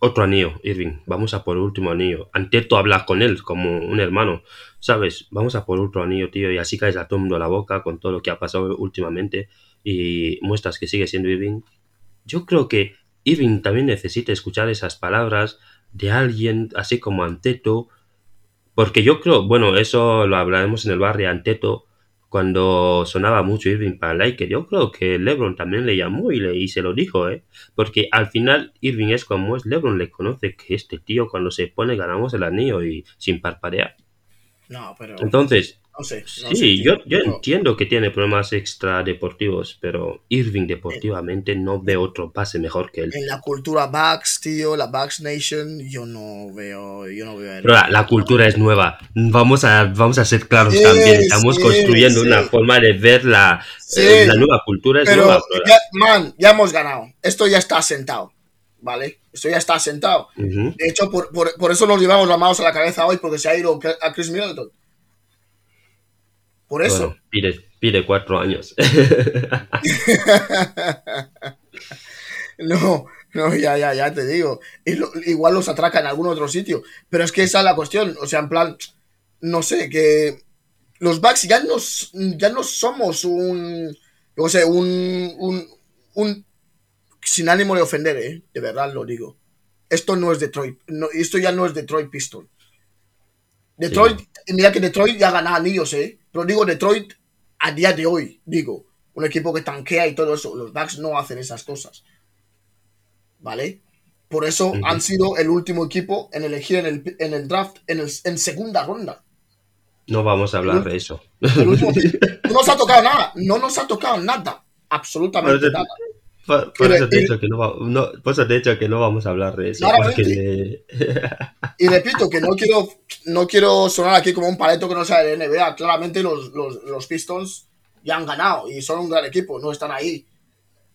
otro anillo, Irving, vamos a por último anillo. Anteto hablas con él como un hermano, ¿sabes? Vamos a por otro anillo, tío, y así caes a todo el mundo a la boca con todo lo que ha pasado últimamente y muestras que sigue siendo Irving. Yo creo que Irving también necesita escuchar esas palabras de alguien así como Anteto, porque yo creo, bueno, eso lo hablaremos en el barrio Anteto, cuando sonaba mucho Irving para Lakers, yo creo que LeBron también le llamó y, le, y se lo dijo, ¿eh? Porque al final Irving es como es, LeBron le conoce que este tío cuando se pone ganamos el anillo y sin parpadear. No, pero. Entonces, no sé. no sí, sé, yo, yo No. entiendo que tiene problemas extra deportivos, pero Irving deportivamente no ve otro pase mejor que él. en la cultura Bucks, tío, la Bucks Nation, yo no veo, yo no veo. Pero la, la cultura es nueva. Vamos a, vamos a ser claros Sí, también. Estamos sí, construyendo sí. una forma de ver la, eh, la nueva cultura. Es Pero, nueva, bro. ya, man, ya hemos ganado. Esto ya está sentado, ¿vale? Esto ya está sentado. Ujú. De hecho, por, por, por eso nos llevamos las manos a la cabeza hoy, porque se ha ido a Chris Middleton. Por eso. Bueno, pide, pide cuatro años. No, no, ya, ya, ya te digo. Y lo- igual los atraca en algún otro sitio. Pero es que esa es la cuestión. O sea, en plan, no sé, que los Bucks ya no, ya no somos un, qué sé, un, un, un, sin ánimo de ofender, ¿eh? De verdad lo digo. Esto no es Detroit. No, esto ya no es Detroit Pistol. Detroit, y mira que Detroit ya gana anillos, ¿eh? Pero digo Detroit a día de hoy, digo. Un equipo que tanquea y todo eso. Los Bucks no hacen esas cosas. ¿Vale? Por eso han sido el último equipo en elegir en el, en el draft en, el- en segunda ronda. No vamos a hablar de eso. No nos ha tocado nada. No nos ha tocado nada. Absolutamente te- nada. Por, por eso te he dicho que no, va- no- por eso te he dicho que no vamos a hablar de eso. Porque- Y repito que no quiero, no quiero sonar aquí como un paleto que no sabe de NBA. Claramente los, los, los Pistons ya han ganado y son un gran equipo, no están ahí.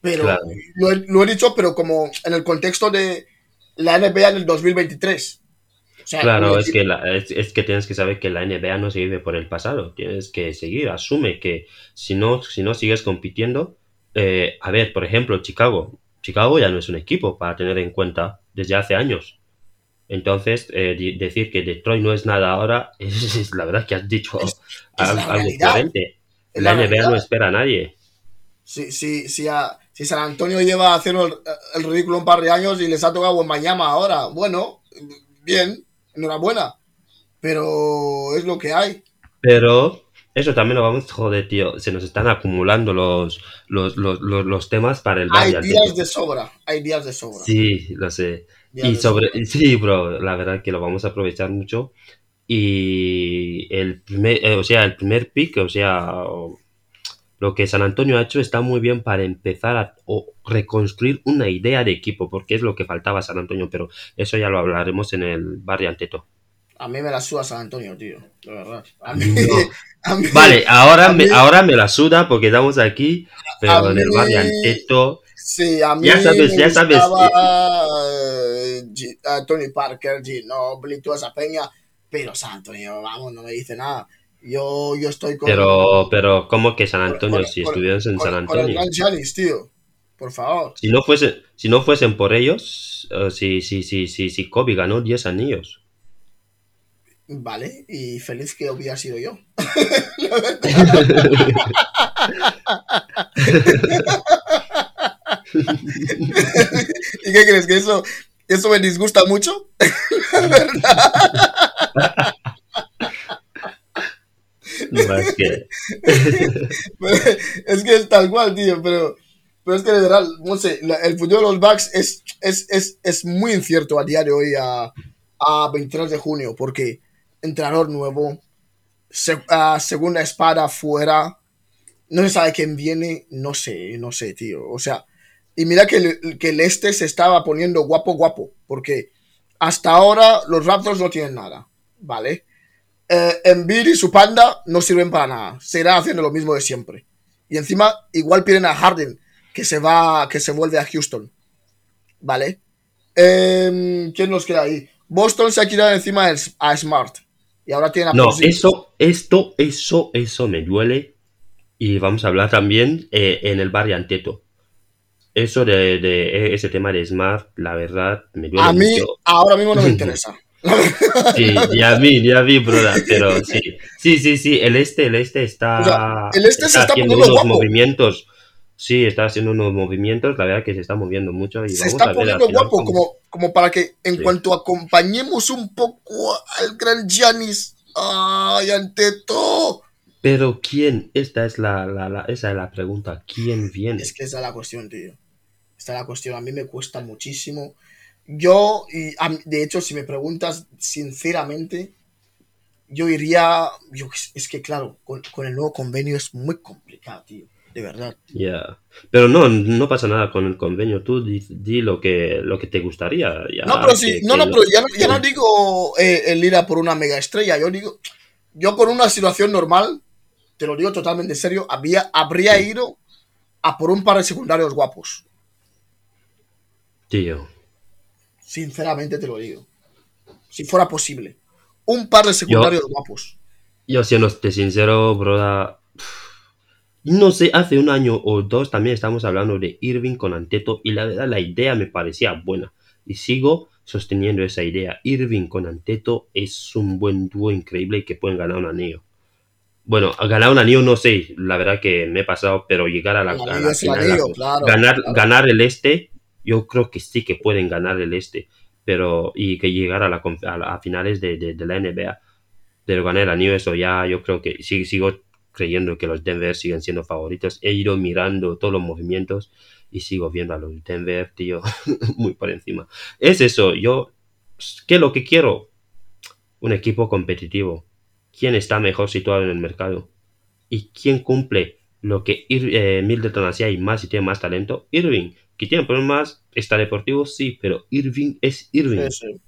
Pero Claro. lo, he, lo he dicho, pero como en el contexto de la NBA en el 2023. O sea, Claro, es que, la- es, es que tienes que saber que la NBA no se vive por el pasado, tienes que seguir, asume que si no, si no sigues compitiendo, eh, a ver, por ejemplo, Chicago, Chicago ya no es un equipo para tener en cuenta desde hace años. Entonces, eh, decir que Detroit no es nada ahora, es, es la verdad que has dicho Es- es algo realidad. Es La la NBA no espera a nadie. Si, si, si, a- si San Antonio lleva haciendo el, el ridículo un par de años y les ha tocado en Miami ahora, bueno, bien, enhorabuena. Pero es lo que hay. Pero eso también lo vamos, joder, tío, se nos están acumulando los, los, los, los, los temas para el Hay Bayern. días de sobra. Hay días de sobra. Sí, lo sé. Días Y sobre, sobra. sí, bro, la verdad que lo vamos a aprovechar mucho. Y el primer, eh, o sea, el primer pick, o sea, lo que San Antonio ha hecho está muy bien para empezar a o reconstruir una idea de equipo, porque es lo que faltaba a San Antonio, pero eso ya lo hablaremos en el barrio Anteto. A mí me la suda San Antonio, tío. De verdad. A mí, No. a mí- Vale, ahora me, ahora me la suda porque estamos aquí, pero en el barrio Anteto, Sí, a mí Ya sabes, me ya sabes, gustaba, eh, a Tony Parker, Ginobili, toda esa peña, pero San Antonio, vamos, no me dice nada. Yo, yo estoy con, pero, pero, ¿cómo que San Antonio? si estuvieras en San con el Antonio. Giannis, tío. Por favor. Si no, fuese, si no fuesen por ellos, eh, si, si, si, si, si Kobe ganó 10 anillos. Vale, y feliz que hubiera sido yo. ¿Y qué crees? ¿Que eso, eso me disgusta mucho? No, es que, es que es tal cual, tío, pero, pero es que de verdad, no sé, la- el futuro de los Bucks es, es, es, es muy incierto a día de hoy, a, a 23 de junio, porque entrenador nuevo, ah, segunda espada fuera, no se sabe quién viene, no sé, no sé, tío, o sea, y mira que el, que el este se estaba poniendo guapo, guapo, porque hasta ahora los Raptors no tienen nada, ¿vale? eh, Embiid y su panda no sirven para nada. Seguirán haciendo lo mismo de siempre. Y encima, igual piden a Harden, que se va, que se vuelve a Houston. ¿Vale? Em, ¿Quién nos queda ahí? Boston se ha quitado encima a Smart. Y ahora tienen a no, eso, esto, eso, eso me duele. Y vamos a hablar también eh, en el barrio Anteto. Eso de, de ese tema de Smart, la verdad, me duele A mí, mucho. ahora mismo no me interesa. Sí, y a mí, y a mí, brother, pero sí. Sí, sí, sí, el este, el este está, O sea, el este se está haciendo poniendo unos guapo. movimientos. Sí, está haciendo unos movimientos, la verdad que se está moviendo mucho y se vamos está a poniendo guapo como, como para que en Sí. cuanto acompañemos un poco al gran Giannis. ¡Ay, ante todo! Pero quién, esta es la, la, la- esa es la pregunta, ¿quién viene? Es que esa es la cuestión, tío. Esta es la cuestión. A mí me cuesta muchísimo. Yo, y a de hecho, si me preguntas sinceramente, yo iría. Yo, es que, claro, con, con el nuevo convenio es muy complicado, tío. De verdad. Ya. Pero no, no pasa nada con el convenio, tú di, di lo que lo que te gustaría. ya, No, pero sí, que- no, que no, pero ya, no- ya no digo eh, el ir a por una mega estrella. Yo digo, yo con una situación normal, te lo digo totalmente en serio, había, habría ido a por un par de secundarios guapos. Tío, Sinceramente te lo digo. Si fuera posible. Un par de secundarios guapos. yo siéndote sincero, broda, no sé, hace un año o dos también estamos hablando de Irving con Anteto y la verdad la idea me parecía buena y sigo sosteniendo esa idea. Irving con Anteto es un buen dúo increíble y que pueden ganar un anillo. Bueno, ganar un anillo no sé, la verdad que me he pasado, pero llegar a la, El a anillo la es el final, anillo, la- claro, ganar, claro. ganar el este, yo creo que sí que pueden ganar el este, pero y que llegar a, la, a, a finales de, de- de la NBA, pero ganar el anillo, eso ya yo creo que sí, sigo creyendo que los Denver siguen siendo favoritos. He ido mirando todos los movimientos y sigo viendo a los Denver, tío, muy por encima. Es eso, yo, ¿qué es lo que quiero? Un equipo competitivo. ¿Quién está mejor situado en el mercado? ¿Y quién cumple lo que Ir- eh, Middleton hacía y más y tiene más talento. Irving, que tiene problemas extradeportivos, sí, pero Irving es Irving. Sí, sí.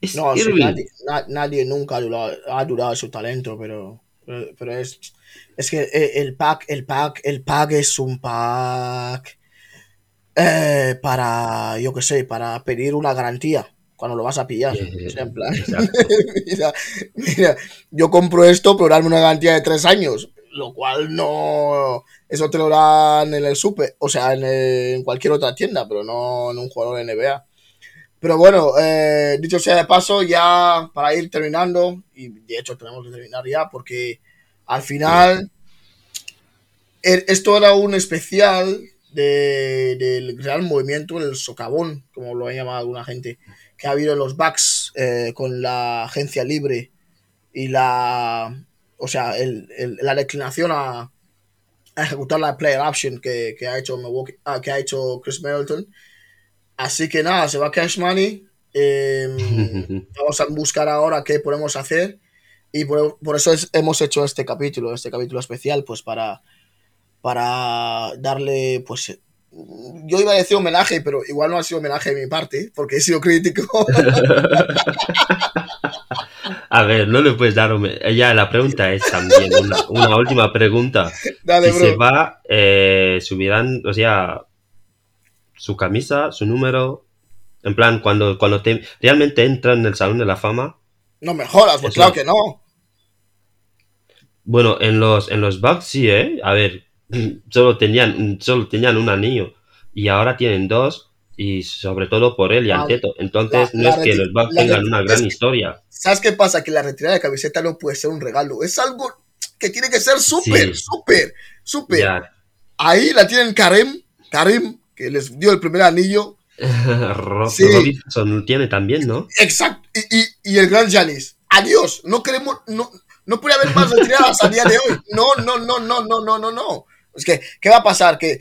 Es No, sí, Irving. nadie, na- nadie nunca ha dudado, ha dudado de su talento, pero, pero, pero es, es que eh, el pack, el pack, el pack es un pack eh, para, yo qué sé, para pedir una garantía cuando lo vas a pillar. O sea, en plan, exacto. mira, mira, yo compro esto, pero darme una garantía de tres años, lo cual no, eso te lo dan en el super, o sea, en, el- en cualquier otra tienda, pero no en un jugador de NBA. Pero bueno, eh, dicho sea de paso, ya para ir terminando, y de hecho tenemos que terminar ya, porque al final er- esto era un especial de- del gran movimiento, el socavón, como lo ha llamado alguna gente, que ha habido en los Bucks eh, con la agencia libre y la, o sea, el- el- la declinación a, a ejecutar la player option que, que ha hecho Milwaukee- ah, que ha hecho Chris Middleton. Así que nada, se va Cash Money. eh, vamos a buscar ahora qué podemos hacer. Y por, por eso es- hemos hecho este capítulo, este capítulo especial, pues para, para darle, pues, yo iba a decir homenaje, pero igual no ha sido homenaje de mi parte, porque he sido crítico. A ver, no le puedes dar... home- eh, Ya, la pregunta es también una, una última pregunta. Dale, si bro. se va, eh, subirán, o sea, su camisa, su número, en plan, cuando, cuando te, realmente entran en el Salón de la Fama. No me jodas, pues claro que no. Bueno, en los, en los Bucks sí, ¿eh? A ver, solo tenían, solo tenían un anillo y ahora tienen dos y sobre todo por él y Ah, Anteto. Entonces, la- no la es que los Bucks tengan una gran historia. ¿Sabes qué pasa? Que la retirada de camiseta no puede ser un regalo. Es algo que tiene que ser súper, Sí. súper, súper. Ahí la tienen Karim, Karim, que les dio el primer anillo. Sí. Robinson tiene también, ¿no? Exacto. Y, y- y el gran Janis. Adiós. No queremos, no, no puede haber más retiradas a día de hoy. No, no, no, no, no, no, no, no. Es que, ¿qué va a pasar? Que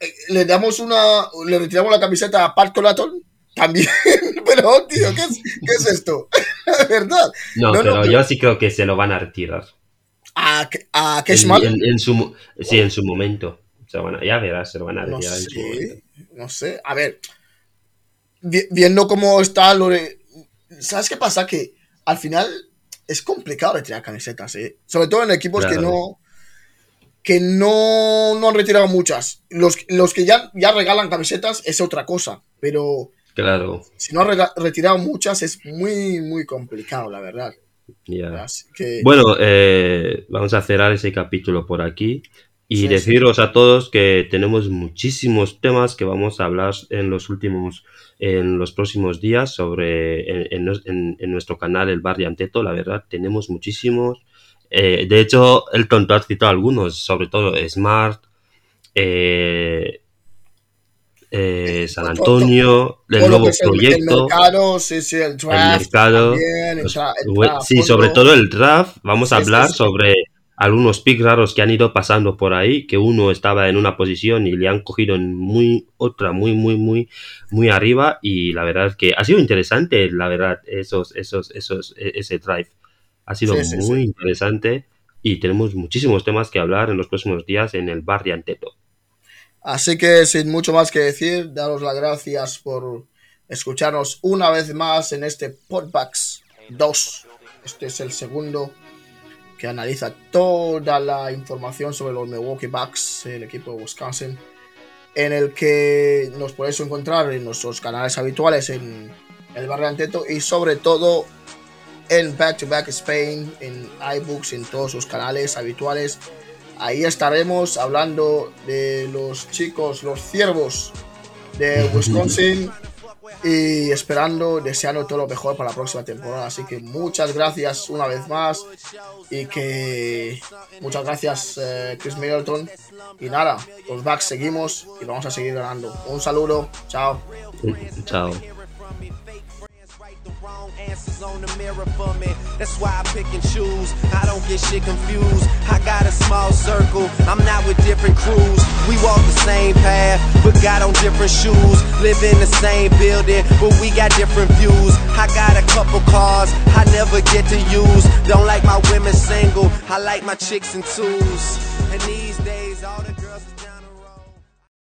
eh, le damos una, le retiramos la camiseta a Pat Conaton. También, pero tío, ¿qué es, qué es esto? Verdad. No, No, no, pero yo sí creo que se lo van a retirar. A, a En, Cashman. en- en su, mo- sí, en su momento. Se van a- ya verás, se lo van a No retirar en su momento. no sé. A ver, viendo cómo está lo de... ¿Sabes qué pasa? Que al final es complicado retirar camisetas, ¿eh? Sobre todo en equipos que no... Que no, no han retirado muchas. Los, los que ya, ya regalan camisetas es otra cosa. Pero Claro, si no han retirado muchas es muy, muy complicado, la verdad. que... Bueno, eh, vamos a cerrar ese capítulo por aquí y Sí, deciros a todos que tenemos muchísimos temas que vamos a hablar en los últimos, en los próximos días sobre en, en nuestro canal El Barrio Anteto. La verdad, tenemos muchísimos. Eh, de hecho, Elton, tú has citado algunos, sobre todo Smart, eh, eh, San to- to- Antonio, el todo nuevo es el- El, proyecto. mercado, sí, sí, el draft. mercado, también, el Los- el sí, sobre todo el draft. Vamos a hablar sobre algunos picks raros que han ido pasando por ahí, que uno estaba en una posición y le han cogido en muy otra, muy, muy, muy, muy arriba. Y la verdad es que ha sido interesante, la verdad, esos, esos, esos, e- ese drive. Ha sido Sí, muy sí. interesante y tenemos muchísimos temas que hablar en los próximos días en el barrio Anteto. Así que sin mucho más que decir, daros las gracias por escucharnos una vez más en este Podbacks 2. Este es el segundo que analiza toda la información sobre los Milwaukee Bucks, el equipo de Wisconsin, en el que nos podéis encontrar en nuestros canales habituales en el barrio Anteto y sobre todo en Back to Back Spain, en iBooks, en todos sus canales habituales. Ahí estaremos hablando de los chicos, los ciervos de Wisconsin y esperando, deseando todo lo mejor para la próxima temporada. Así que muchas gracias una vez más y que muchas gracias eh, Chris Middleton. Y nada, los Bucks seguimos y vamos a seguir ganando. Un saludo, chao. Chao. Wrong answers on the mirror for me. That's why I pick and choose. I don't get shit confused. I got a small circle. I'm not with different crews. We walk the same path, but got on different shoes. Live in the same building, but we got different views. I got a couple cars I never get to use. Don't like my women single. I like my chicks in twos. And these